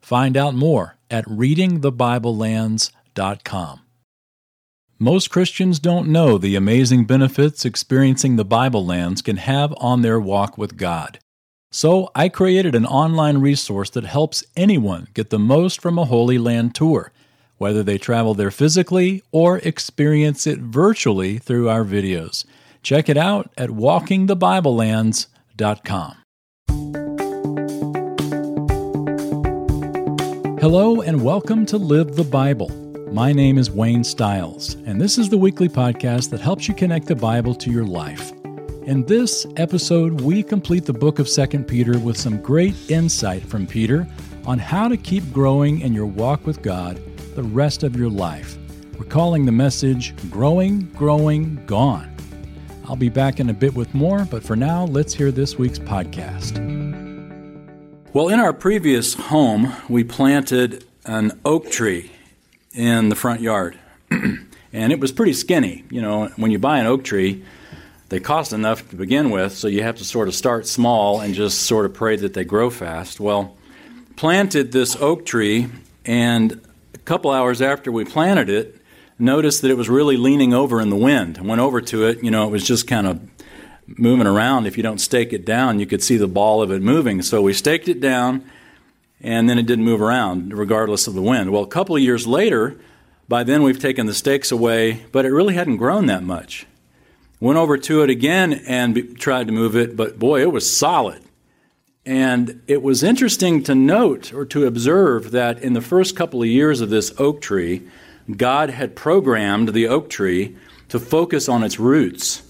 Find out more at readingthebiblelands.com. Most Christians don't know the amazing benefits experiencing the Bible lands can have on their walk with God. So I created an online resource that helps anyone get the most from a Holy Land tour, whether they travel there physically or experience it virtually through our videos. Check it out at walkingthebiblelands.com. Hello and welcome to Live the Bible. My name is Wayne Stiles, and this is the weekly podcast that helps you connect the Bible to your life. In this episode, we complete the book of 2 Peter with some great insight from Peter on how to keep growing in your walk with God the rest of your life. We're calling the message Growing, Growing, Gone. I'll be back in a bit with more, but for now, let's hear this week's podcast. Well, in our previous home, we planted an oak tree in the front yard. and it was pretty skinny. You know, when you buy an oak tree, they cost enough to begin with, so you have to sort of start small and just sort of pray that they grow fast. Well, planted this oak tree, and a couple hours after we planted it, noticed that it was really leaning over in the wind. Went over to it, you know, it was just kind of moving around. If you don't stake it down, you could see the ball of it moving. So we staked it down, and then it didn't move around, regardless of the wind. Well, a couple of years later, by then we've taken the stakes away, but it really hadn't grown that much. Went over to it again and be, tried to move it, but boy, it was solid. And it was interesting to note or to observe that in the first couple of years of this oak tree, God had programmed the oak tree to focus on its roots.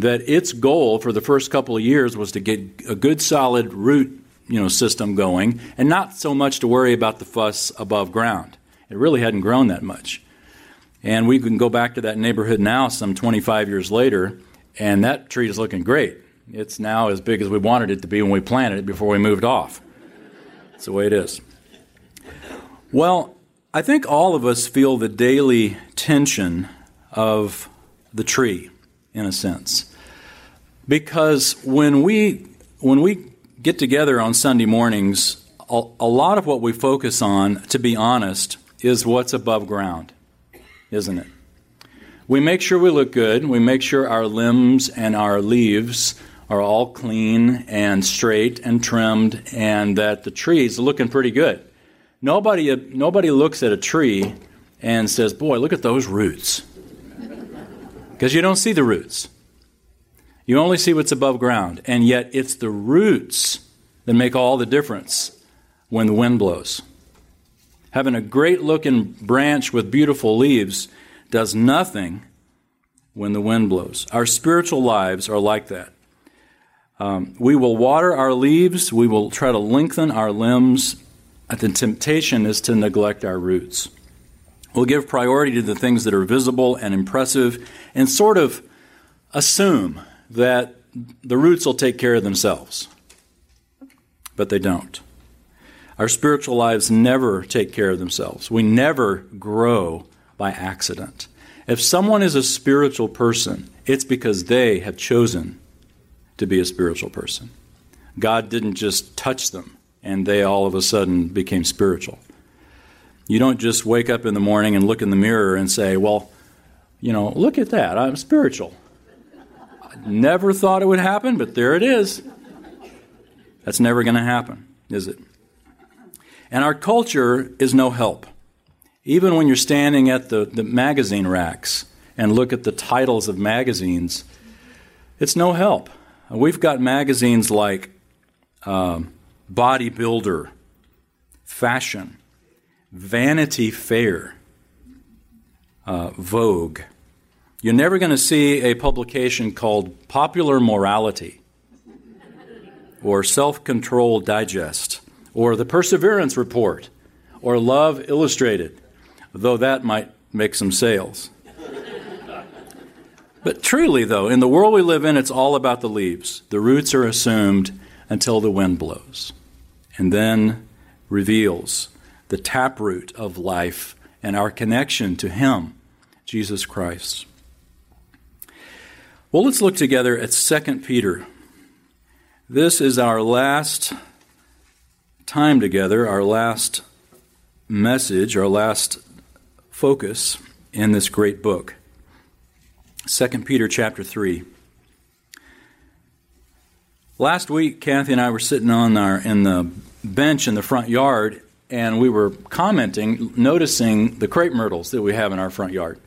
That its goal for the first couple of years was to get a good solid root you know, system going and not so much to worry about the fuss above ground. It really hadn't grown that much. And we can go back to that neighborhood now, some 25 years later, and that tree is looking great. It's now as big as we wanted it to be when we planted it before we moved off. That's the way it is. Well, I think all of us feel the daily tension of the tree, in a sense. Because when we, when we get together on Sunday mornings, a, a lot of what we focus on, to be honest, is what's above ground isn't it? We make sure we look good. We make sure our limbs and our leaves are all clean and straight and trimmed, and that the tree's looking pretty good. Nobody, nobody looks at a tree and says, Boy, look at those roots. Because you don't see the roots. You only see what's above ground. And yet, it's the roots that make all the difference when the wind blows having a great looking branch with beautiful leaves does nothing when the wind blows. Our spiritual lives are like that. Um, we will water our leaves, we will try to lengthen our limbs. But the temptation is to neglect our roots. We'll give priority to the things that are visible and impressive and sort of assume that the roots will take care of themselves. But they don't. Our spiritual lives never take care of themselves. We never grow by accident. If someone is a spiritual person, it's because they have chosen to be a spiritual person. God didn't just touch them and they all of a sudden became spiritual. You don't just wake up in the morning and look in the mirror and say, Well, you know, look at that, I'm spiritual. I never thought it would happen, but there it is. That's never going to happen, is it? And our culture is no help. Even when you're standing at the, the magazine racks and look at the titles of magazines, it's no help. We've got magazines like um, Bodybuilder, Fashion, Vanity Fair, uh, Vogue. You're never going to see a publication called Popular Morality or Self Control Digest or the Perseverance Report, or Love Illustrated, though that might make some sales. but truly, though, in the world we live in, it's all about the leaves. The roots are assumed until the wind blows, and then reveals the taproot of life and our connection to Him, Jesus Christ. Well, let's look together at 2 Peter. This is our last time together, our last message, our last focus in this great book. 2 Peter chapter 3. Last week, Kathy and I were sitting on our in the bench in the front yard, and we were commenting, noticing the crepe myrtles that we have in our front yard.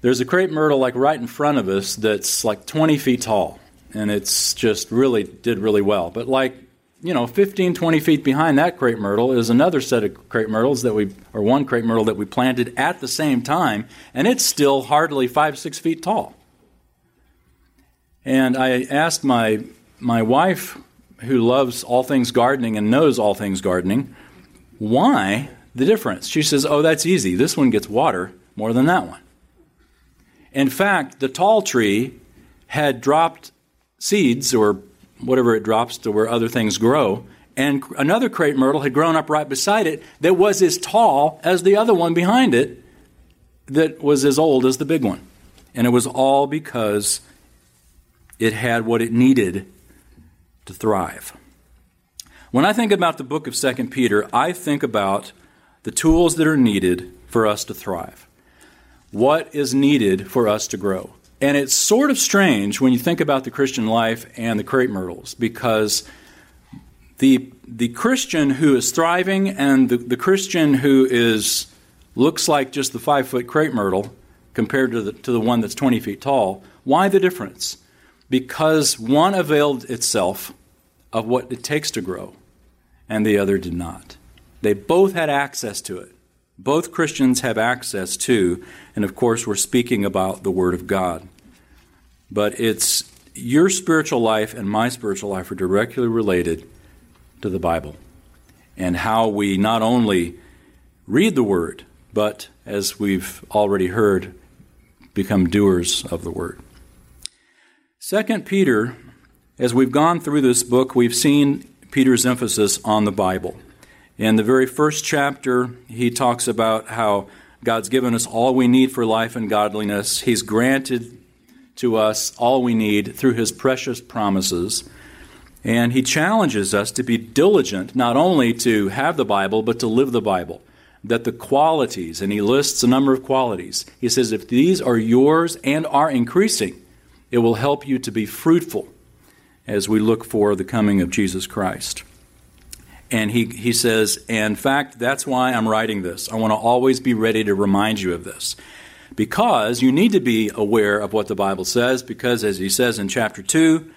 There's a crepe myrtle like right in front of us that's like 20 feet tall, and it's just really did really well. But like you know, 15, 20 feet behind that crepe myrtle is another set of crepe myrtles that we, or one crepe myrtle that we planted at the same time, and it's still hardly five, six feet tall. And I asked my, my wife, who loves all things gardening and knows all things gardening, why the difference? She says, Oh, that's easy. This one gets water more than that one. In fact, the tall tree had dropped seeds or whatever it drops to where other things grow. And another crepe myrtle had grown up right beside it that was as tall as the other one behind it that was as old as the big one. And it was all because it had what it needed to thrive. When I think about the book of 2 Peter, I think about the tools that are needed for us to thrive. What is needed for us to grow? And it's sort of strange when you think about the Christian life and the crepe myrtles because the, the Christian who is thriving and the, the Christian who is looks like just the five foot crepe myrtle compared to the, to the one that's 20 feet tall, why the difference? Because one availed itself of what it takes to grow and the other did not. They both had access to it both Christians have access to, and of course, we're speaking about the Word of God. But it's your spiritual life and my spiritual life are directly related to the Bible and how we not only read the Word, but as we've already heard, become doers of the Word. Second Peter, as we've gone through this book, we've seen Peter's emphasis on the Bible. In the very first chapter, he talks about how God's given us all we need for life and godliness. He's granted to us all we need through his precious promises. And he challenges us to be diligent, not only to have the Bible, but to live the Bible. That the qualities, and he lists a number of qualities. He says, if these are yours and are increasing, it will help you to be fruitful as we look for the coming of Jesus Christ. And he, he says, in fact, that's why I'm writing this. I want to always be ready to remind you of this. Because you need to be aware of what the Bible says, because as he says in chapter 2,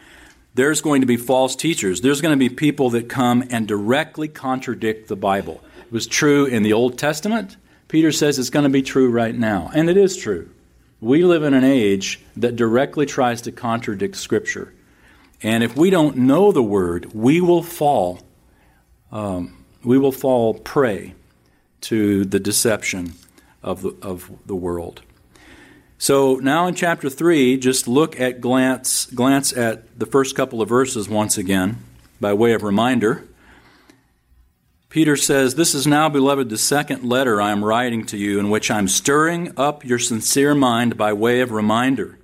there's going to be false teachers. There's going to be people that come and directly contradict the Bible. It was true in the Old Testament. Peter says it's going to be true right now. And it is true. We live in an age that directly tries to contradict Scripture. And if we don't know the Word, we will fall um, we will fall prey to the deception of the, of the world. So now in chapter 3, just look at glance, glance at the first couple of verses once again by way of reminder. Peter says, This is now, beloved, the second letter I am writing to you, in which I'm stirring up your sincere mind by way of reminder,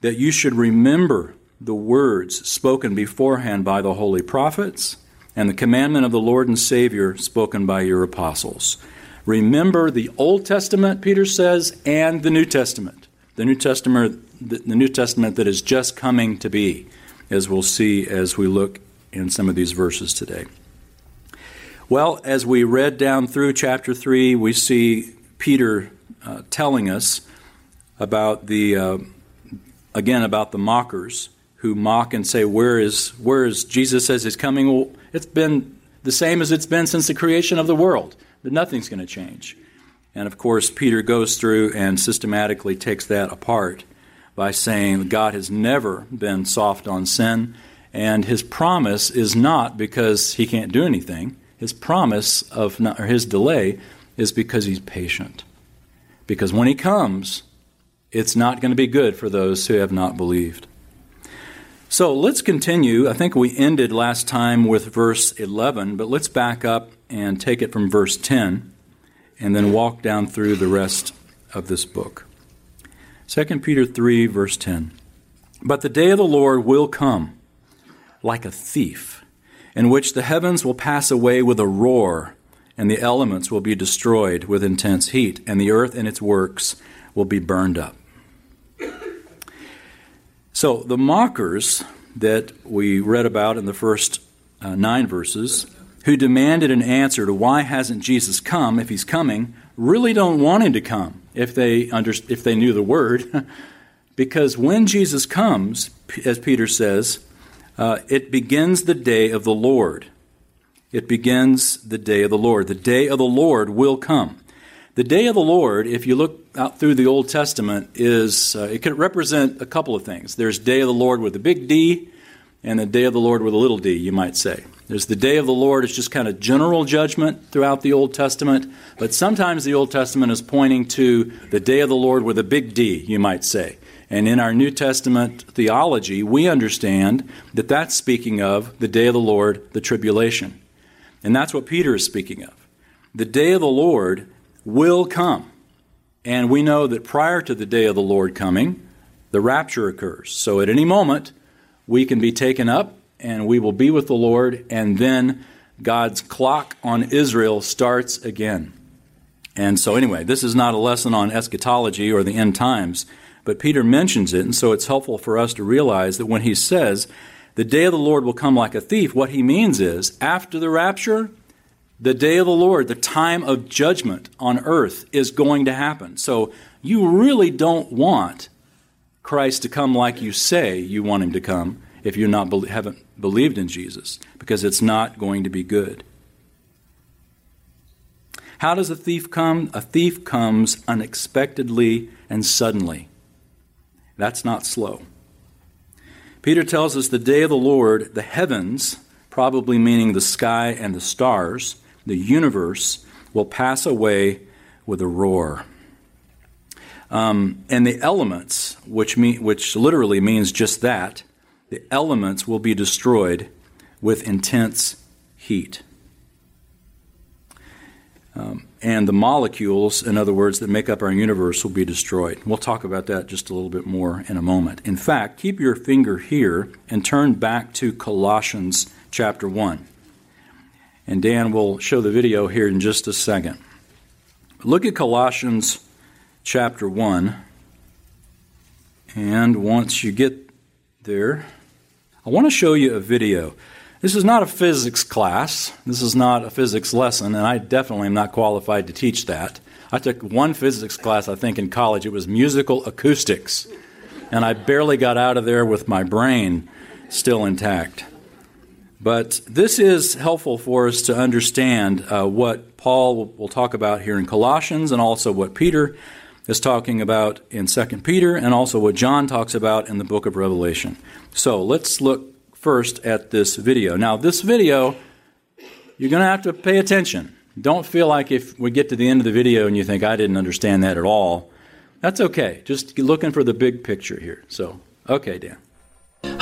that you should remember the words spoken beforehand by the holy prophets and the commandment of the Lord and Savior spoken by your apostles. Remember the Old Testament, Peter says, and the New Testament. The New Testament, the New Testament that is just coming to be, as we'll see as we look in some of these verses today. Well, as we read down through chapter 3, we see Peter uh, telling us about the, uh, again, about the mockers who mock and say, Where is, where is Jesus says he's coming? Well, it's been the same as it's been since the creation of the world, that nothing's going to change. And of course, Peter goes through and systematically takes that apart by saying God has never been soft on sin, And his promise is not because he can't do anything. His promise of not, or his delay is because he's patient. Because when he comes, it's not going to be good for those who have not believed. So let's continue. I think we ended last time with verse 11, but let's back up and take it from verse 10 and then walk down through the rest of this book. 2 Peter 3, verse 10. But the day of the Lord will come like a thief, in which the heavens will pass away with a roar, and the elements will be destroyed with intense heat, and the earth and its works will be burned up. So, the mockers that we read about in the first uh, nine verses, who demanded an answer to why hasn't Jesus come if he's coming, really don't want him to come if they, under, if they knew the word. because when Jesus comes, as Peter says, uh, it begins the day of the Lord. It begins the day of the Lord. The day of the Lord will come. The day of the Lord, if you look out through the Old Testament, is uh, it could represent a couple of things. There's day of the Lord with a big D, and the day of the Lord with a little d, you might say. There's the day of the Lord, is just kind of general judgment throughout the Old Testament, but sometimes the Old Testament is pointing to the day of the Lord with a big D, you might say. And in our New Testament theology, we understand that that's speaking of the day of the Lord, the tribulation. And that's what Peter is speaking of. The day of the Lord will come. And we know that prior to the day of the Lord coming, the rapture occurs. So at any moment, we can be taken up and we will be with the Lord, and then God's clock on Israel starts again. And so, anyway, this is not a lesson on eschatology or the end times. But Peter mentions it, and so it's helpful for us to realize that when he says, the day of the Lord will come like a thief, what he means is, after the rapture, the day of the Lord, the time of judgment on earth, is going to happen. So you really don't want Christ to come like you say you want him to come if you not haven't believed in Jesus, because it's not going to be good. How does a thief come? A thief comes unexpectedly and suddenly. That's not slow. Peter tells us the day of the Lord, the heavens, probably meaning the sky and the stars, the universe, will pass away with a roar. Um, and the elements, which, mean, which literally means just that, the elements will be destroyed with intense heat. Um, and the molecules, in other words, that make up our universe will be destroyed. We'll talk about that just a little bit more in a moment. In fact, keep your finger here and turn back to Colossians chapter 1. And Dan will show the video here in just a second. Look at Colossians chapter 1. And once you get there, I want to show you a video. This is not a physics class. This is not a physics lesson, and I definitely am not qualified to teach that. I took one physics class, I think, in college. It was musical acoustics. And I barely got out of there with my brain still intact. But this is helpful for us to understand uh, what Paul will, will talk about here in Colossians and also what Peter is talking about in 2 Peter and also what John talks about in the book of Revelation. So let's look first at this video. Now, this video, you're going to have to pay attention. Don't feel like if we get to the end of the video and you think, I didn't understand that at all. That's okay. Just looking for the big picture here. So, okay, Dan.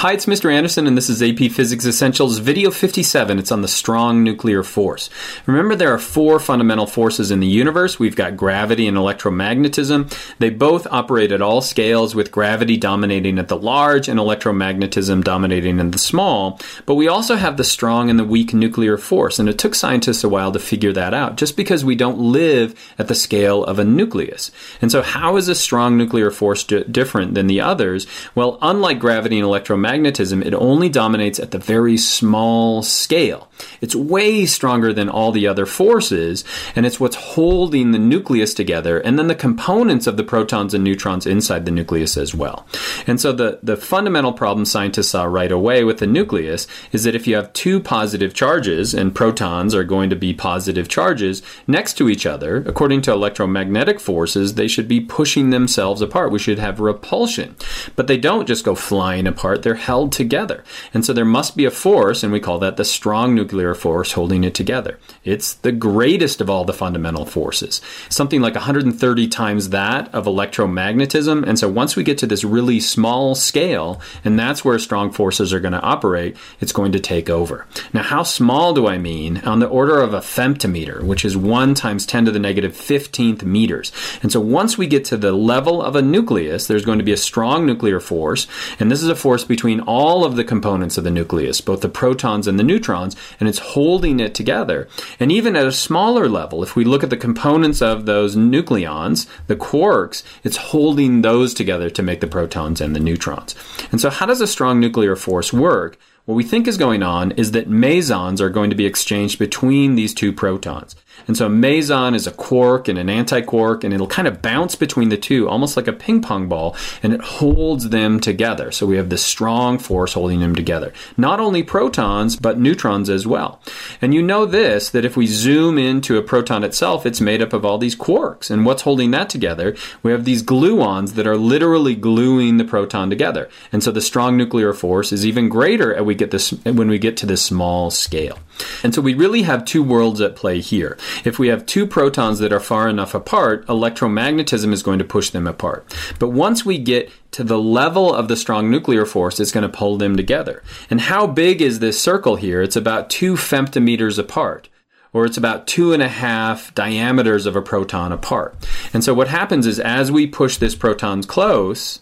Hi, it's Mr. Andersen, and this is AP Physics Essentials video 57. It's on the strong nuclear force. Remember, there are four fundamental forces in the universe. We've got gravity and electromagnetism. They both operate at all scales, with gravity dominating at the large and electromagnetism dominating in the small. But we also have the strong and the weak nuclear force, and it took scientists a while to figure that out, just because we don't live at the scale of a nucleus. And so, how is a strong nuclear force d- different than the others? Well, unlike gravity and electromagnetism, electromagnetism, it only dominates at the very small scale. It's way stronger than all the other forces, and it's what's holding the nucleus together, and then the components of the protons and neutrons inside the nucleus as well. And so the, the fundamental problem scientists saw right away with the nucleus is that if you have two positive charges, and protons are going to be positive charges next to each other, according to electromagnetic forces, they should be pushing themselves apart. We should have repulsion. But they don't just go flying apart, they're held together. And so there must be a force, and we call that the strong nuclear force holding it together. It's the greatest of all the fundamental forces, something like 130 times that of electromagnetism. And so once we get to this really small scale, and that's where strong forces are going to operate, it's going to take over. Now, how small do I mean? On the order of a femtometer, which is 1 times 10 to the negative 15th meters. And so once we get to the level of a nucleus, there's going to be a strong nuclear force, and this is a force between all of the components of the nucleus, both the protons and the neutrons, and it's holding it together. And even at a smaller level, if we look at the components of those nucleons, the quarks, it's holding those together to make the protons and the neutrons. And so how does a strong nuclear force work? What we think is going on is that mesons are going to be exchanged between these two protons. And so a meson is a quark and an antiquark, and it'll kind of bounce between the two, almost like a ping pong ball, and it holds them together. So we have this strong force holding them together. Not only protons, but neutrons as well. And you know this, that if we zoom into a proton itself, it's made up of all these quarks. And what's holding that together? We have these gluons that are literally gluing the proton together. And so the strong nuclear force is even greater we get this, when we get to this small scale. And so we really have two worlds at play here. If we have two protons that are far enough apart, electromagnetism is going to push them apart. But once we get to the level of the strong nuclear force, it's going to pull them together. And how big is this circle here? It's about two femtometers apart or it's about two and a half diameters of a proton apart. And so what happens is as we push this proton close,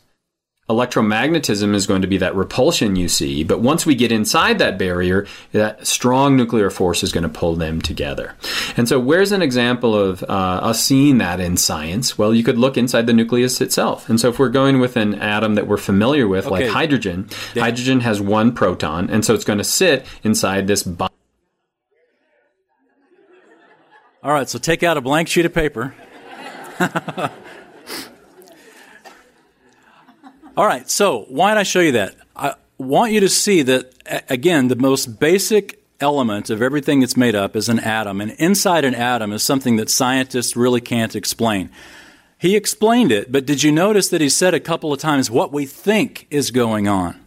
electromagnetism is going to be that repulsion you see. But once we get inside that barrier, that strong nuclear force is going to pull them together. And so, where's an example of uh, us seeing that in science? Well, you could look inside the nucleus itself. And so, if we're going with an atom that we're familiar with, okay. like hydrogen, yeah. hydrogen has one proton, and so it's going to sit inside this. Bo- All right, so take out a blank sheet of paper. All right, so why did I show you that? I want you to see that, again, the most basic element of everything that's made up is an atom, and inside an atom is something that scientists really can't explain. He explained it, but did you notice that he said a couple of times what we think is going on?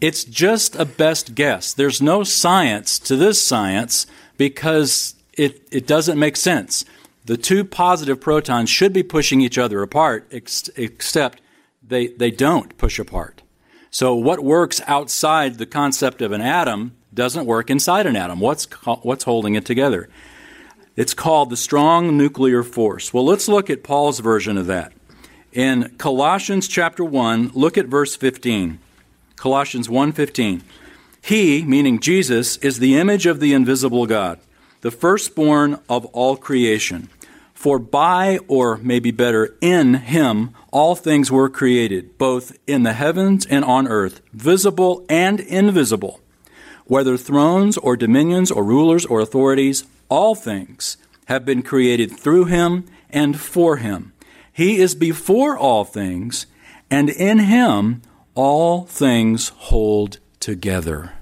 It's just a best guess. There's no science to this science because it, it doesn't make sense. The two positive protons should be pushing each other apart, ex- except they, they don't push apart. So what works outside the concept of an atom doesn't work inside an atom. What's, what's holding it together? It's called the strong nuclear force. Well, let's look at Paul's version of that. In Colossians chapter 1, look at verse 15. Colossians 1:15. He, meaning Jesus, is the image of the invisible God, the firstborn of all creation. For by, or maybe better, in him, all things were created, both in the heavens and on earth, visible and invisible. Whether thrones or dominions or rulers or authorities, all things have been created through him and for him. He is before all things, and in him all things hold together.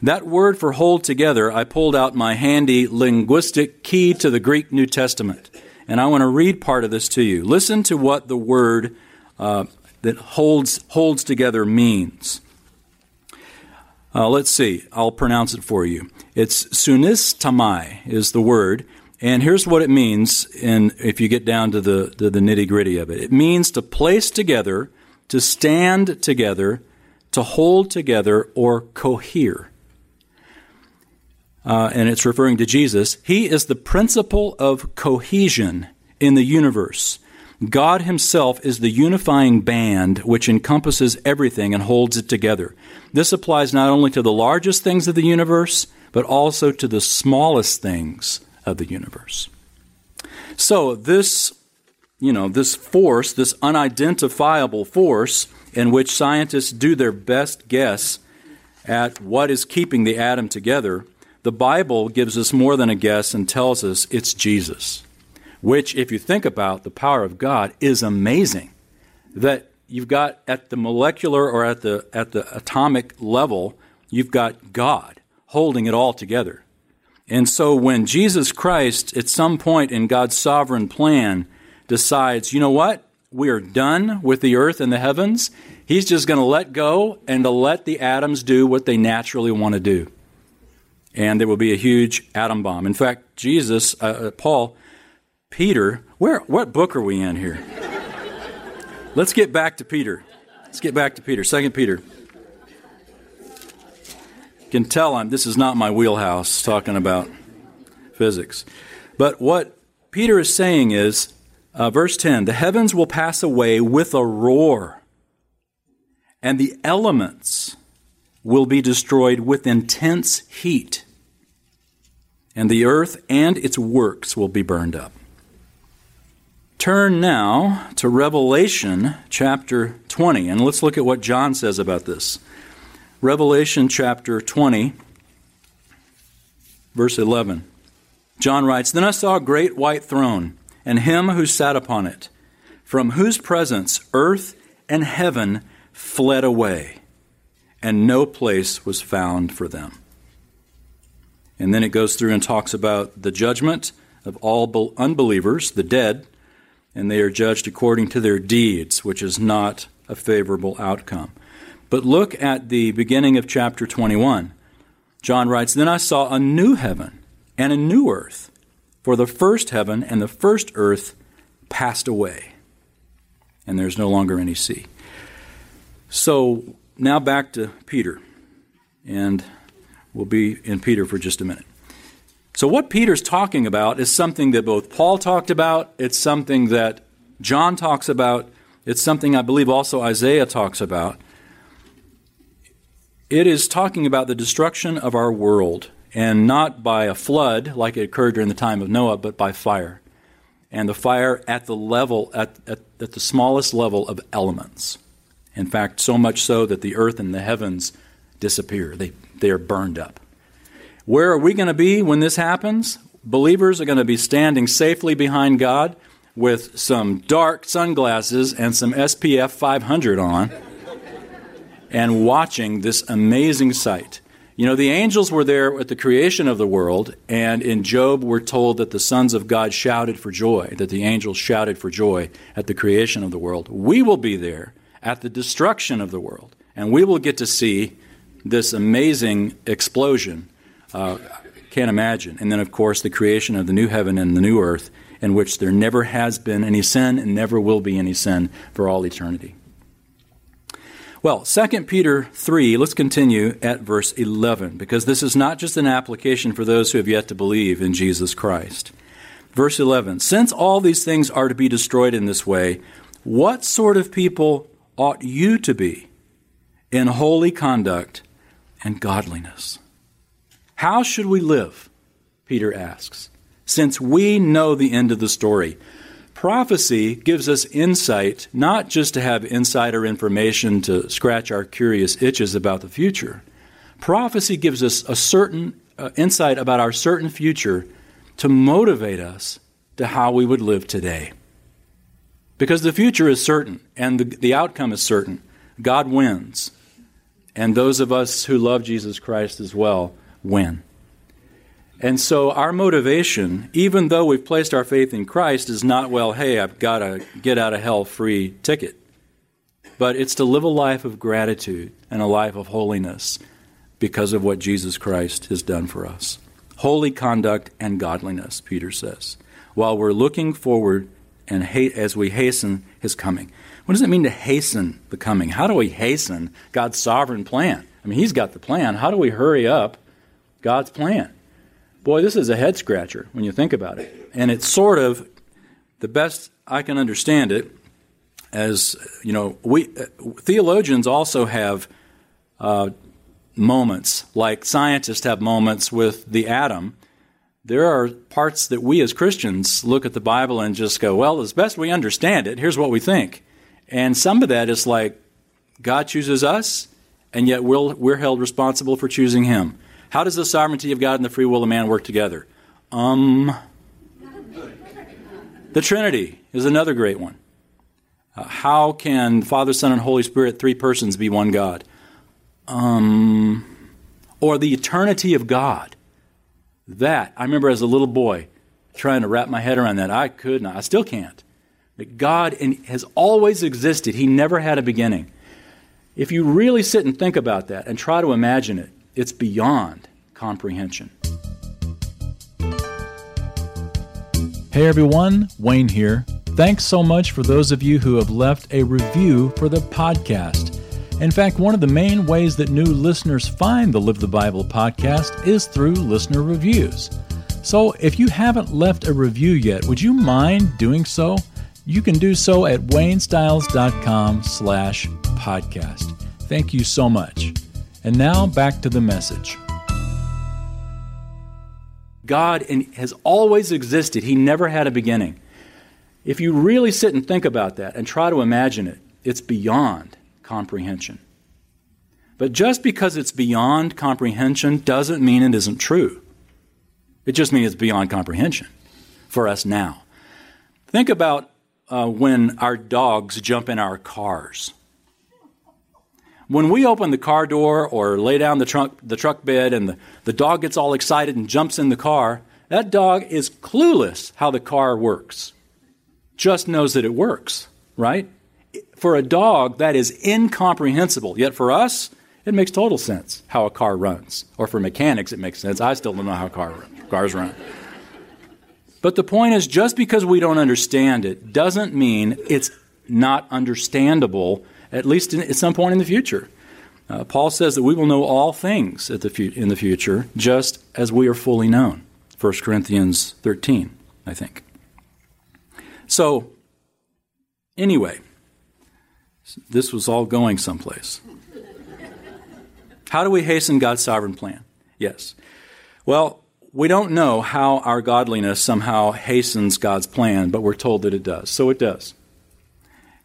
That word for hold together, I pulled out my handy linguistic key to the Greek New Testament. And I want to read part of this to you. Listen to what the word uh, that holds, holds together means. Uh, let's see, I'll pronounce it for you. It's sunistamai is the word, and here's what it means in, if you get down to the, to the nitty gritty of it. It means to place together, to stand together, to hold together, or cohere uh, and it's referring to Jesus, he is the principle of cohesion in the universe. God Himself is the unifying band which encompasses everything and holds it together. This applies not only to the largest things of the universe, but also to the smallest things of the universe. So, this, you know, this force, this unidentifiable force, in which scientists do their best guess at what is keeping the atom together, the Bible gives us more than a guess and tells us it's Jesus, which, if you think about the power of God, is amazing. That you've got at the molecular or at the, at the atomic level, you've got God holding it all together. And so when Jesus Christ, at some point in God's sovereign plan, decides, you know what? we are done with the earth and the heavens. He's just going to let go and to let the atoms do what they naturally want to do. And there will be a huge atom bomb. In fact, Jesus, uh, uh Paul, Peter, where, what book are we in here? Let's get back to Peter. Let's get back to Peter. Second Peter. You can tell I'm, this is not my wheelhouse talking about physics. But what Peter is saying is, uh, verse 10 the heavens will pass away with a roar, and the elements will be destroyed with intense heat, and the earth and its works will be burned up. Turn now to Revelation chapter 20, and let's look at what John says about this. Revelation chapter 20, verse 11. John writes Then I saw a great white throne, and him who sat upon it, from whose presence earth and heaven fled away, and no place was found for them. And then it goes through and talks about the judgment of all unbelievers, the dead, and they are judged according to their deeds, which is not a favorable outcome. But look at the beginning of chapter 21. John writes Then I saw a new heaven and a new earth, for the first heaven and the first earth passed away, and there's no longer any sea. So now back to Peter, and we'll be in Peter for just a minute. So, what Peter's talking about is something that both Paul talked about, it's something that John talks about, it's something I believe also Isaiah talks about. It is talking about the destruction of our world, and not by a flood like it occurred during the time of Noah, but by fire. And the fire at the level, at, at, at the smallest level of elements. In fact, so much so that the earth and the heavens disappear, they, they are burned up. Where are we going to be when this happens? Believers are going to be standing safely behind God with some dark sunglasses and some SPF 500 on and watching this amazing sight. You know, the angels were there at the creation of the world, and in Job, we're told that the sons of God shouted for joy, that the angels shouted for joy at the creation of the world. We will be there at the destruction of the world, and we will get to see this amazing explosion. Uh, can't imagine. And then, of course, the creation of the new heaven and the new earth, in which there never has been any sin and never will be any sin for all eternity. Well, 2 Peter 3, let's continue at verse 11, because this is not just an application for those who have yet to believe in Jesus Christ. Verse 11 Since all these things are to be destroyed in this way, what sort of people ought you to be in holy conduct and godliness? How should we live? Peter asks, since we know the end of the story. Prophecy gives us insight, not just to have insider information to scratch our curious itches about the future. Prophecy gives us a certain uh, insight about our certain future to motivate us to how we would live today. Because the future is certain and the, the outcome is certain. God wins. And those of us who love Jesus Christ as well win. And so our motivation, even though we've placed our faith in Christ, is not, well, hey, I've got a get out of hell free ticket. But it's to live a life of gratitude and a life of holiness because of what Jesus Christ has done for us. Holy conduct and godliness, Peter says, while we're looking forward and ha- as we hasten his coming. What does it mean to hasten the coming? How do we hasten God's sovereign plan? I mean, he's got the plan. How do we hurry up God's plan? Boy, this is a head scratcher when you think about it. And it's sort of the best I can understand it as, you know, we uh, theologians also have uh, moments, like scientists have moments with the atom. There are parts that we as Christians look at the Bible and just go, well, as best we understand it, here's what we think. And some of that is like God chooses us, and yet we're, we're held responsible for choosing Him. How does the sovereignty of God and the free will of man work together? Um, the Trinity is another great one. Uh, how can Father, Son, and Holy Spirit, three persons, be one God? Um, or the eternity of God. That, I remember as a little boy trying to wrap my head around that. I could not. I still can't. That God has always existed, He never had a beginning. If you really sit and think about that and try to imagine it, it's beyond comprehension. Hey everyone, Wayne here. Thanks so much for those of you who have left a review for the podcast. In fact, one of the main ways that new listeners find the Live the Bible podcast is through listener reviews. So if you haven't left a review yet, would you mind doing so? You can do so at waynestiles.com slash podcast. Thank you so much. And now back to the message. God has always existed. He never had a beginning. If you really sit and think about that and try to imagine it, it's beyond comprehension. But just because it's beyond comprehension doesn't mean it isn't true. It just means it's beyond comprehension for us now. Think about uh, when our dogs jump in our cars. When we open the car door or lay down the trunk, the truck bed and the, the dog gets all excited and jumps in the car, that dog is clueless how the car works. Just knows that it works, right? For a dog, that is incomprehensible. Yet for us, it makes total sense how a car runs. Or for mechanics, it makes sense. I still don't know how car, cars run. But the point is, just because we don't understand it doesn't mean it's not understandable at least in, at some point in the future. Uh, Paul says that we will know all things the fu- in the future, just as we are fully known. 1 Corinthians 13, I think. So, anyway, this was all going someplace. How do we hasten God's sovereign plan? Yes. Well, we don't know how our godliness somehow hastens God's plan, but we're told that it does. So it does.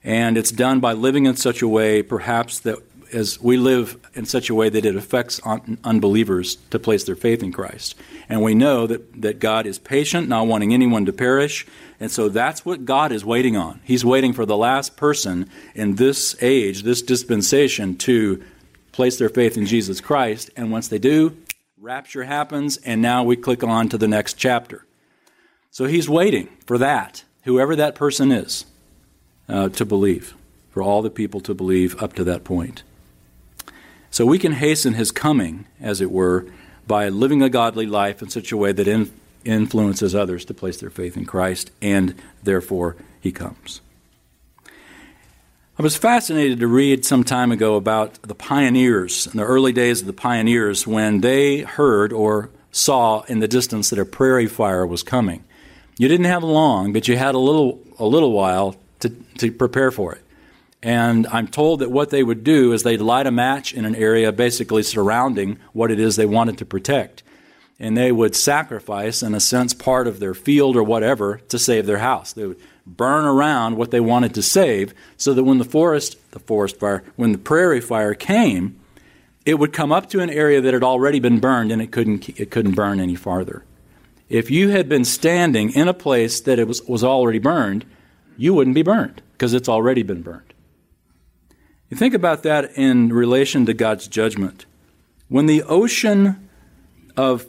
And it's done by living in such a way, perhaps, that as we live in such a way that it affects un- unbelievers to place their faith in Christ. And we know that, that God is patient, not wanting anyone to perish. And so that's what God is waiting on. He's waiting for the last person in this age, this dispensation, to place their faith in Jesus Christ. And once they do, rapture happens, and now we click on to the next chapter. So he's waiting for that, whoever that person is uh, to believe, for all the people to believe up to that point. So we can hasten his coming, as it were, by living a godly life in such a way that in, influences others to place their faith in Christ, and therefore he comes. I was fascinated to read some time ago about the pioneers in the early days of the pioneers when they heard or saw in the distance that a prairie fire was coming. You didn't have long, but you had a little a little while to, to prepare for it. And I'm told that what they would do is they'd light a match in an area basically surrounding what it is they wanted to protect. And they would sacrifice, in a sense, part of their field or whatever to save their house. They would burn around what they wanted to save so that when the forest, the forest fire, when the prairie fire came, it would come up to an area that had already been burned and it couldn't, it couldn't burn any farther. If you had been standing in a place that it was, was already burned, you wouldn't be burned because it's already been burned. You think about that in relation to God's judgment. When the ocean of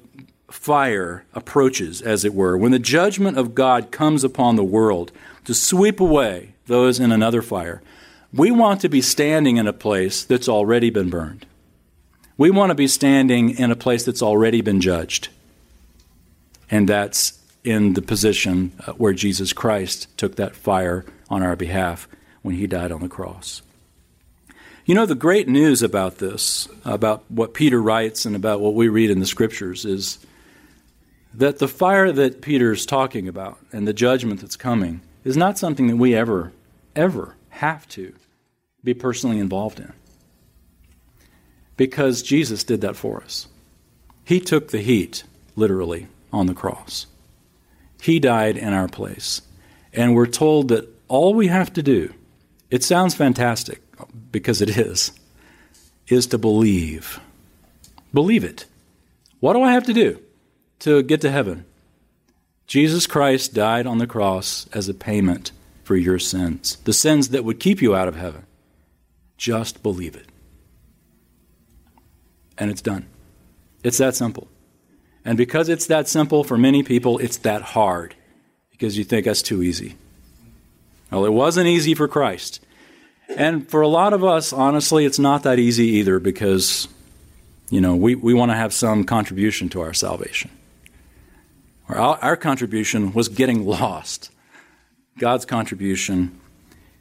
fire approaches, as it were, when the judgment of God comes upon the world to sweep away those in another fire, we want to be standing in a place that's already been burned. We want to be standing in a place that's already been judged. And that's in the position uh, where Jesus Christ took that fire on our behalf when he died on the cross. You know, the great news about this, about what Peter writes and about what we read in the scriptures, is that the fire that Peter's talking about and the judgment that's coming is not something that we ever, ever have to be personally involved in. Because Jesus did that for us. He took the heat, literally, on the cross. He died in our place. And we're told that all we have to do, it sounds fantastic because it is, is to believe. Believe it. What do I have to do to get to heaven? Jesus Christ died on the cross as a payment for your sins, the sins that would keep you out of heaven. Just believe it. And it's done. It's that simple. And because it's that simple for many people, it's that hard because you think that's too easy. Well, it wasn't easy for Christ. And for a lot of us, honestly, it's not that easy either because, you know, we, we want to have some contribution to our salvation. Our, our contribution was getting lost. God's contribution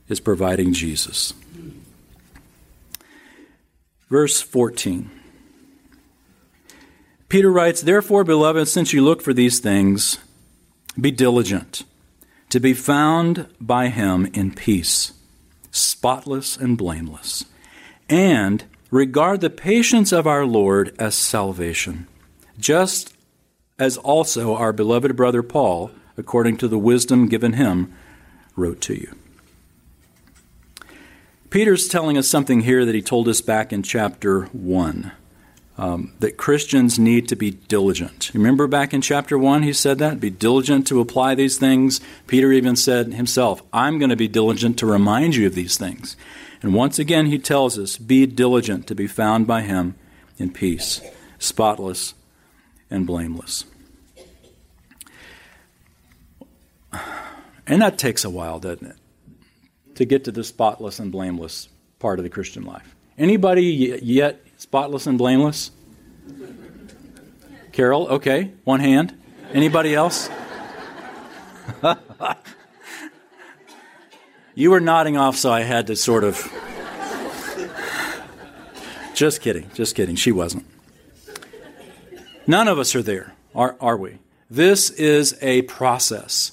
is providing Jesus. Verse 14. Peter writes, Therefore, beloved, since you look for these things, be diligent to be found by him in peace, spotless and blameless, and regard the patience of our Lord as salvation, just as also our beloved brother Paul, according to the wisdom given him, wrote to you. Peter's telling us something here that he told us back in chapter 1 um, that Christians need to be diligent. Remember back in chapter 1, he said that? Be diligent to apply these things. Peter even said himself, I'm going to be diligent to remind you of these things. And once again, he tells us, Be diligent to be found by him in peace, spotless and blameless. And that takes a while, doesn't it? To get to the spotless and blameless part of the Christian life. Anybody yet spotless and blameless? Carol, okay, one hand. Anybody else? you were nodding off, so I had to sort of. just kidding, just kidding. She wasn't. None of us are there, are, are we? This is a process.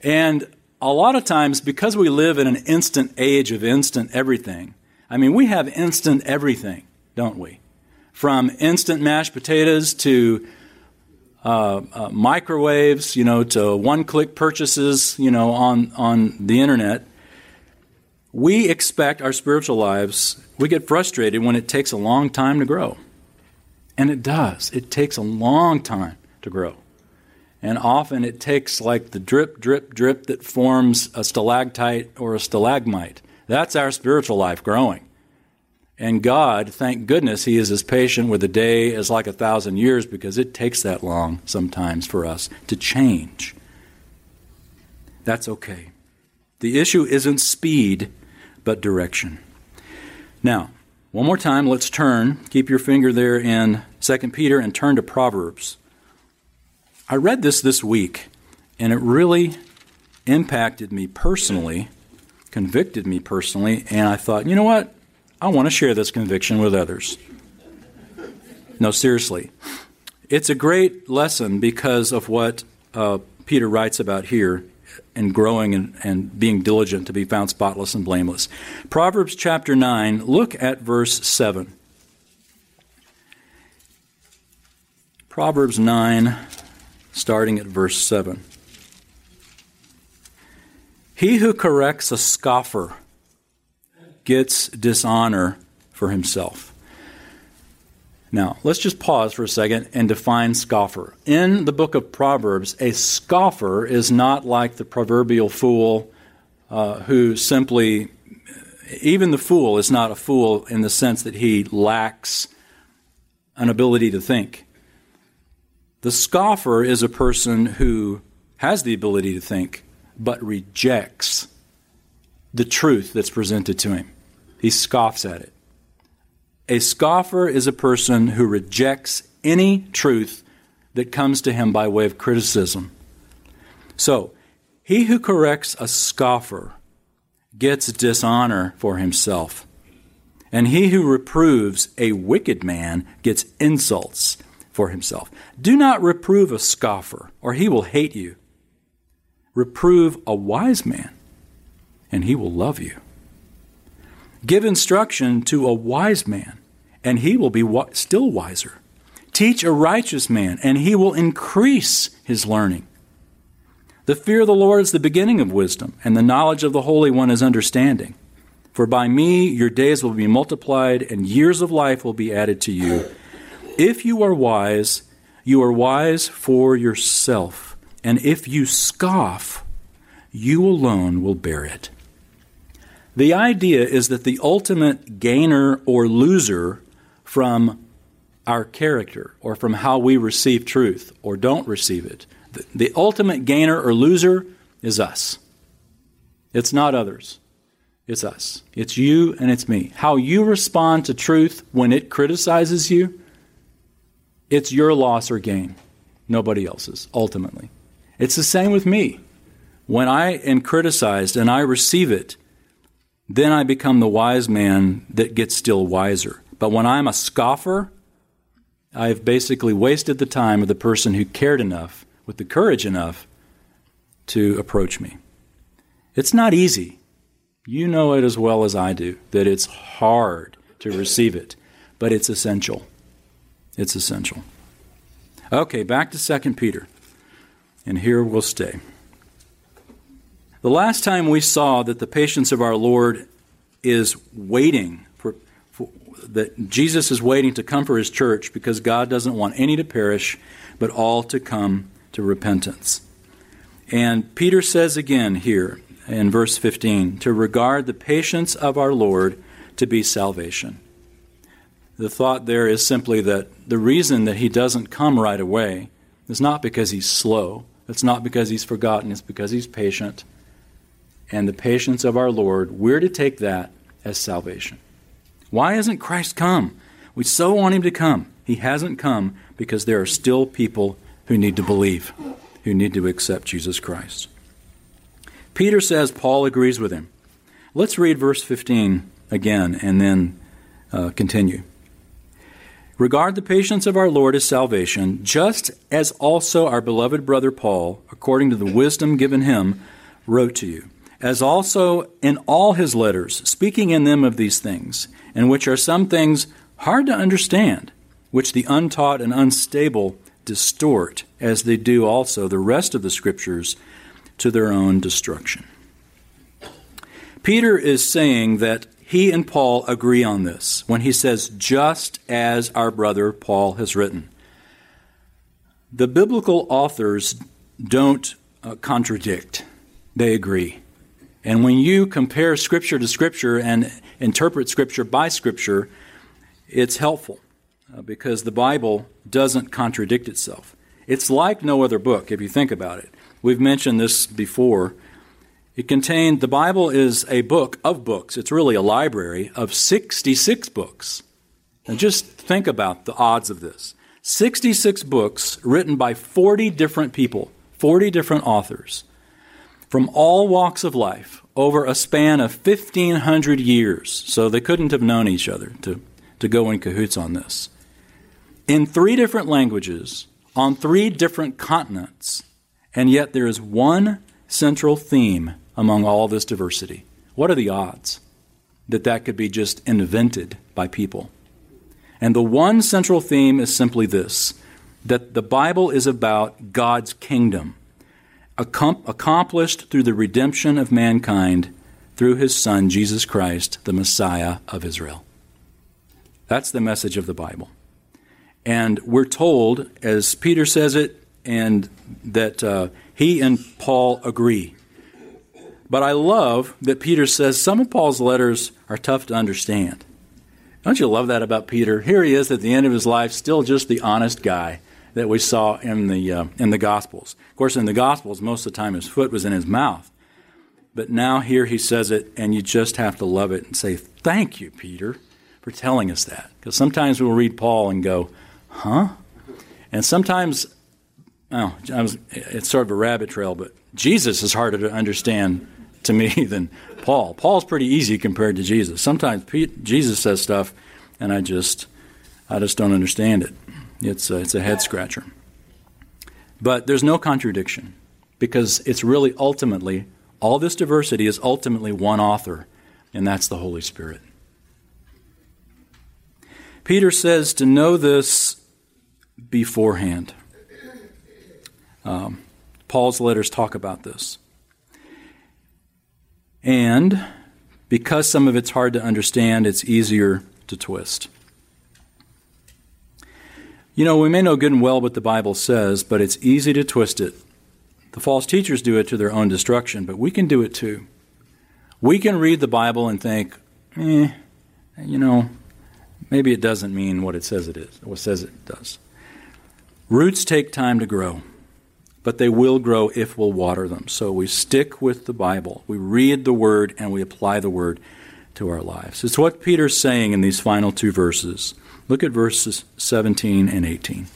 And a lot of times, because we live in an instant age of instant everything, I mean, we have instant everything, don't we? From instant mashed potatoes to uh, uh, microwaves, you know, to one-click purchases, you know, on on the internet. We expect our spiritual lives. We get frustrated when it takes a long time to grow, and it does. It takes a long time to grow, and often it takes like the drip, drip, drip that forms a stalactite or a stalagmite. That's our spiritual life growing. And God, thank goodness, He is as patient with a day as like a thousand years because it takes that long sometimes for us to change. That's okay. The issue isn't speed, but direction. Now, one more time, let's turn. Keep your finger there in 2 Peter and turn to Proverbs. I read this this week, and it really impacted me personally, convicted me personally, and I thought, you know what? I want to share this conviction with others. No, seriously. It's a great lesson because of what uh, Peter writes about here in growing and, and being diligent to be found spotless and blameless. Proverbs chapter 9, look at verse 7. Proverbs 9, starting at verse 7. He who corrects a scoffer gets dishonor for himself. Now, let's just pause for a second and define scoffer. In the book of Proverbs, a scoffer is not like the proverbial fool uh, who simply, even the fool is not a fool in the sense that he lacks an ability to think. The scoffer is a person who has the ability to think, but rejects the truth that's presented to him. He scoffs at it. A scoffer is a person who rejects any truth that comes to him by way of criticism. So, he who corrects a scoffer gets dishonor for himself. And he who reproves a wicked man gets insults for himself. Do not reprove a scoffer, or he will hate you. Reprove a wise man, and he will love you. Give instruction to a wise man, and he will be still wiser. Teach a righteous man, and he will increase his learning. The fear of the Lord is the beginning of wisdom, and the knowledge of the Holy One is understanding. For by me your days will be multiplied, and years of life will be added to you. If you are wise, you are wise for yourself, and if you scoff, you alone will bear it. The idea is that the ultimate gainer or loser from our character or from how we receive truth or don't receive it, the, the ultimate gainer or loser is us. It's not others. It's us. It's you and it's me. How you respond to truth when it criticizes you, it's your loss or gain, nobody else's, ultimately. It's the same with me. When I am criticized and I receive it, then I become the wise man that gets still wiser. But when I'm a scoffer, I've basically wasted the time of the person who cared enough, with the courage enough, to approach me. It's not easy. You know it as well as I do that it's hard to receive it, but it's essential. It's essential. Okay, back to 2 Peter. And here we'll stay. The last time we saw that the patience of our Lord is waiting for, for, that Jesus is waiting to come for his church because God doesn't want any to perish, but all to come to repentance. And Peter says again here in verse 15 to regard the patience of our Lord to be salvation. The thought there is simply that the reason that he doesn't come right away is not because he's slow, it's not because he's forgotten, it's because he's patient. And the patience of our Lord, we're to take that as salvation. Why hasn't Christ come? We so want him to come. He hasn't come because there are still people who need to believe, who need to accept Jesus Christ. Peter says Paul agrees with him. Let's read verse 15 again and then uh, continue. Regard the patience of our Lord as salvation, just as also our beloved brother Paul, according to the wisdom given him, wrote to you, as also in all his letters, speaking in them of these things, in which are some things hard to understand, which the untaught and unstable distort, as they do also the rest of the Scriptures to their own destruction. Peter is saying that he and Paul agree on this when he says, just as our brother Paul has written. The biblical authors don't uh, contradict, they agree. And when you compare Scripture to Scripture and interpret Scripture by Scripture, it's helpful uh, because the Bible doesn't contradict itself. It's like no other book, if you think about it. We've mentioned this before. It contained, the Bible is a book of books. It's really a library of 66 books. And just think about the odds of this 66 books written by 40 different people, 40 different authors from all walks of life over a span of 1,500 years. So they couldn't have known each other to, to go in cahoots on this. In three different languages, on three different continents, and yet there is one central theme among all this diversity. What are the odds that that could be just invented by people? And the one central theme is simply this that the Bible is about God's kingdom, accomplished through the redemption of mankind through his Son, Jesus Christ, the Messiah of Israel. That's the message of the Bible. And we're told, as Peter says it and that uh, he and Paul agree. But I love that Peter says some of Paul's letters are tough to understand. Don't you love that about Peter? Here he is at the end of his life, still just the honest guy that we saw in the uh, in the Gospels. Of course, in the Gospels, most of the time his foot was in his mouth, but now here he says it, and you just have to love it and say, "Thank you, Peter, for telling us that." Because sometimes we'll read Paul and go, "Huh," and sometimes oh, was, it's sort of a rabbit trail, but Jesus is harder to understand to me than Paul. Paul's pretty easy compared to Jesus. Sometimes Jesus says stuff, and I just, I just don't understand it. It's a, it's a head scratcher. But there's no contradiction because it's really ultimately all this diversity is ultimately one author, and that's the Holy Spirit. Peter says to know this beforehand. Um, Paul's letters talk about this. And because some of it's hard to understand, it's easier to twist. You know, we may know good and well what the Bible says, but it's easy to twist it. The false teachers do it to their own destruction, but we can do it too. We can read the Bible and think, eh, you know, maybe it doesn't mean what it says it is, it says it does. Roots take time to grow. but they will grow if we'll water them. So we stick with the Bible. We read the Word and we apply the Word to our lives. It's what Peter's saying in these final two verses. Look at verses 17 and 18.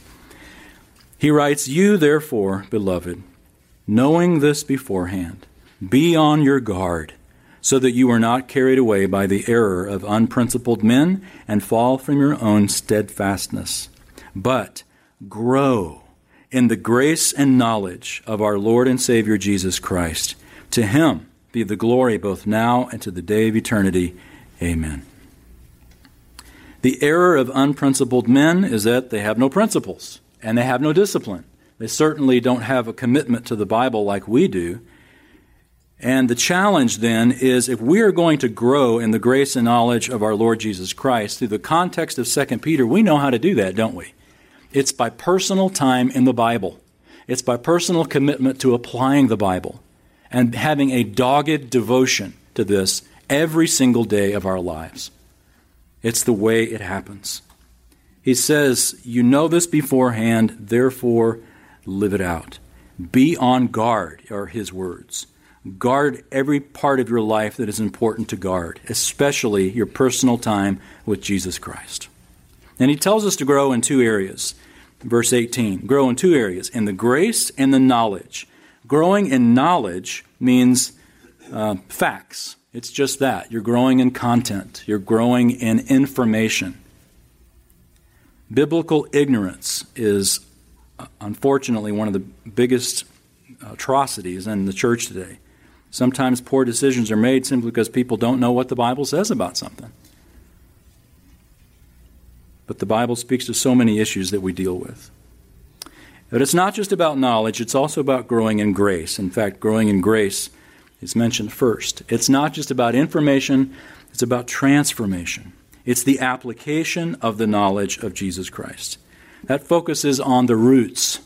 He writes, You therefore, beloved, knowing this beforehand, be on your guard, so that you are not carried away by the error of unprincipled men and fall from your own steadfastness, but grow in the grace and knowledge of our Lord and Savior Jesus Christ. To him be the glory both now and to the day of eternity. Amen. The error of unprincipled men is that they have no principles and they have no discipline. They certainly don't have a commitment to the Bible like we do. And the challenge then is if we are going to grow in the grace and knowledge of our Lord Jesus Christ through the context of 2 Peter, we know how to do that, don't we? It's by personal time in the Bible. It's by personal commitment to applying the Bible and having a dogged devotion to this every single day of our lives. It's the way it happens. He says, You know this beforehand, therefore live it out. Be on guard, are his words. Guard every part of your life that is important to guard, especially your personal time with Jesus Christ. And he tells us to grow in two areas. Verse 18 grow in two areas in the grace and the knowledge. Growing in knowledge means uh, facts. It's just that. You're growing in content, you're growing in information. Biblical ignorance is uh, unfortunately one of the biggest atrocities in the church today. Sometimes poor decisions are made simply because people don't know what the Bible says about something. But the Bible speaks to so many issues that we deal with. But it's not just about knowledge, it's also about growing in grace. In fact, growing in grace is mentioned first. It's not just about information, it's about transformation. It's the application of the knowledge of Jesus Christ. That focuses on the roots.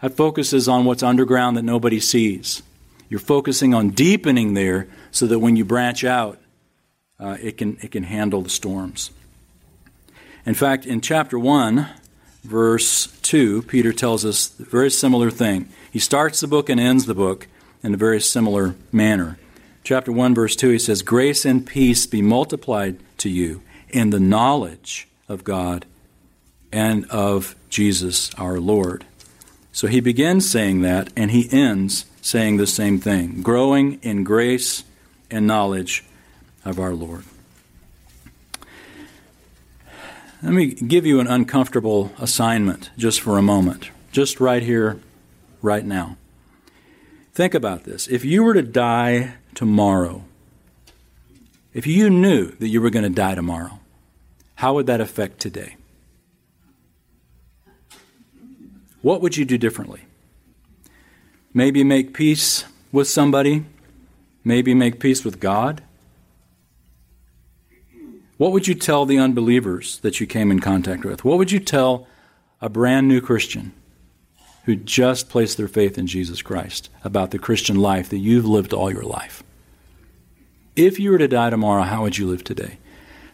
That focuses on what's underground that nobody sees. You're focusing on deepening there so that when you branch out, uh, it, can, it can handle the storms. In fact, in chapter 1, verse 2, Peter tells us a very similar thing. He starts the book and ends the book in a very similar manner. Chapter 1, verse 2, he says, Grace and peace be multiplied to you in the knowledge of God and of Jesus our Lord. So he begins saying that, and he ends saying the same thing growing in grace and knowledge of our Lord. Let me give you an uncomfortable assignment just for a moment, just right here, right now. Think about this. If you were to die tomorrow, if you knew that you were going to die tomorrow, how would that affect today? What would you do differently? Maybe make peace with somebody, maybe make peace with God. What would you tell the unbelievers that you came in contact with? What would you tell a brand new Christian who just placed their faith in Jesus Christ about the Christian life that you've lived all your life? If you were to die tomorrow, how would you live today?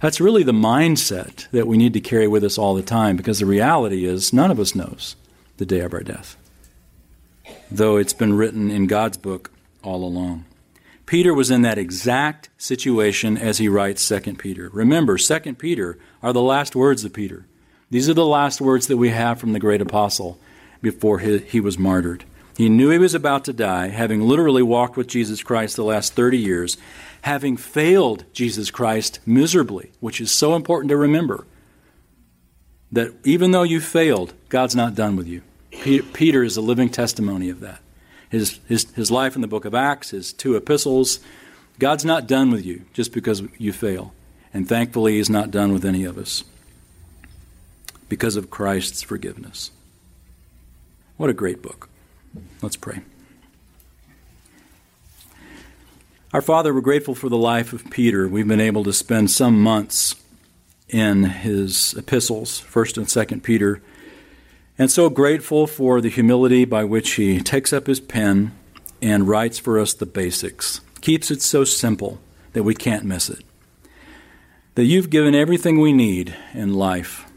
That's really the mindset that we need to carry with us all the time because the reality is none of us knows the day of our death, though it's been written in God's book all along. Peter was in that exact situation as he writes 2 Peter. Remember, 2 Peter are the last words of Peter. These are the last words that we have from the great apostle before he, was martyred. He knew he was about to die, having literally walked with Jesus Christ the last 30 years, having failed Jesus Christ miserably, which is so important to remember. That even though you failed, God's not done with you. Peter is a living testimony of that his, his, his life in the book of Acts, his two epistles. God's not done with you just because you fail. And thankfully, He's not done with any of us because of Christ's forgiveness. What a great book. Let's pray. Our Father, we're grateful for the life of Peter. We've been able to spend some months in his epistles, 1st and 2nd Peter, and so grateful for the humility by which he takes up his pen and writes for us the basics, keeps it so simple that we can't miss it. That you've given everything we need in life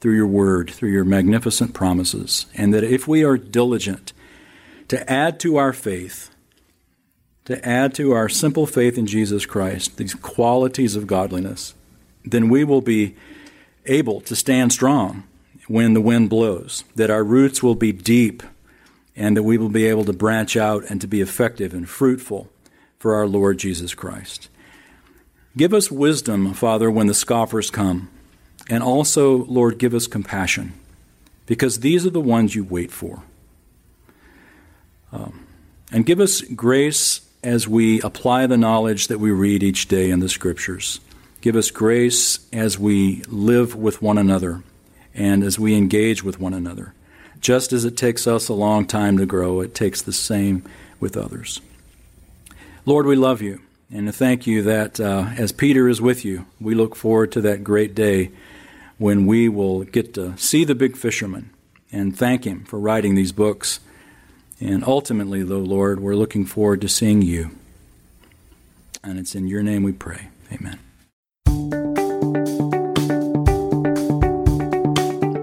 through your word, through your magnificent promises, and that if we are diligent to add to our faith, to add to our simple faith in Jesus Christ, these qualities of godliness, then we will be able to stand strong when the wind blows, that our roots will be deep, and that we will be able to branch out and to be effective and fruitful for our Lord Jesus Christ. Give us wisdom, Father, when the scoffers come. And also, Lord, give us compassion, because these are the ones you wait for. Um, and give us grace as we apply the knowledge that we read each day in the Scriptures. Give us grace as we live with one another and as we engage with one another. Just as it takes us a long time to grow, it takes the same with others. Lord, we love you and thank you that uh, as Peter is with you, we look forward to that great day when we will get to see the big fisherman and thank him for writing these books. And ultimately, though, Lord, we're looking forward to seeing you. And it's in your name we pray. Amen.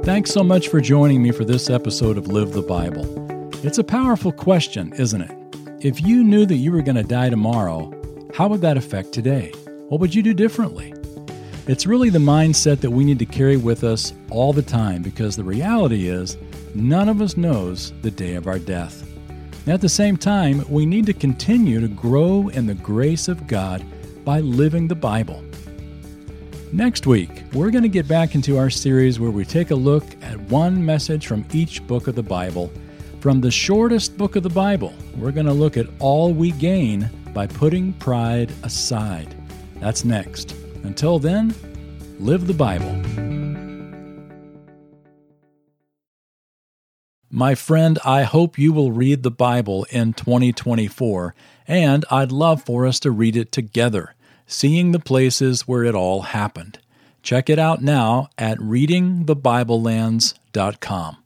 Thanks so much for joining me for this episode of Live the Bible. It's a powerful question, isn't it? If you knew that you were going to die tomorrow, how would that affect today? What would you do differently? It's really the mindset that we need to carry with us all the time because the reality is none of us knows the day of our death. at the same time, we need to continue to grow in the grace of God by living the Bible. Next week, we're going to get back into our series where we take a look at one message from each book of the Bible. From the shortest book of the Bible, we're going to look at all we gain by putting pride aside. That's next. Until then, live the Bible. My friend, I hope you will read the Bible in 2024, and I'd love for us to read it together, seeing the places where it all happened. Check it out now at readingthebiblelands.com.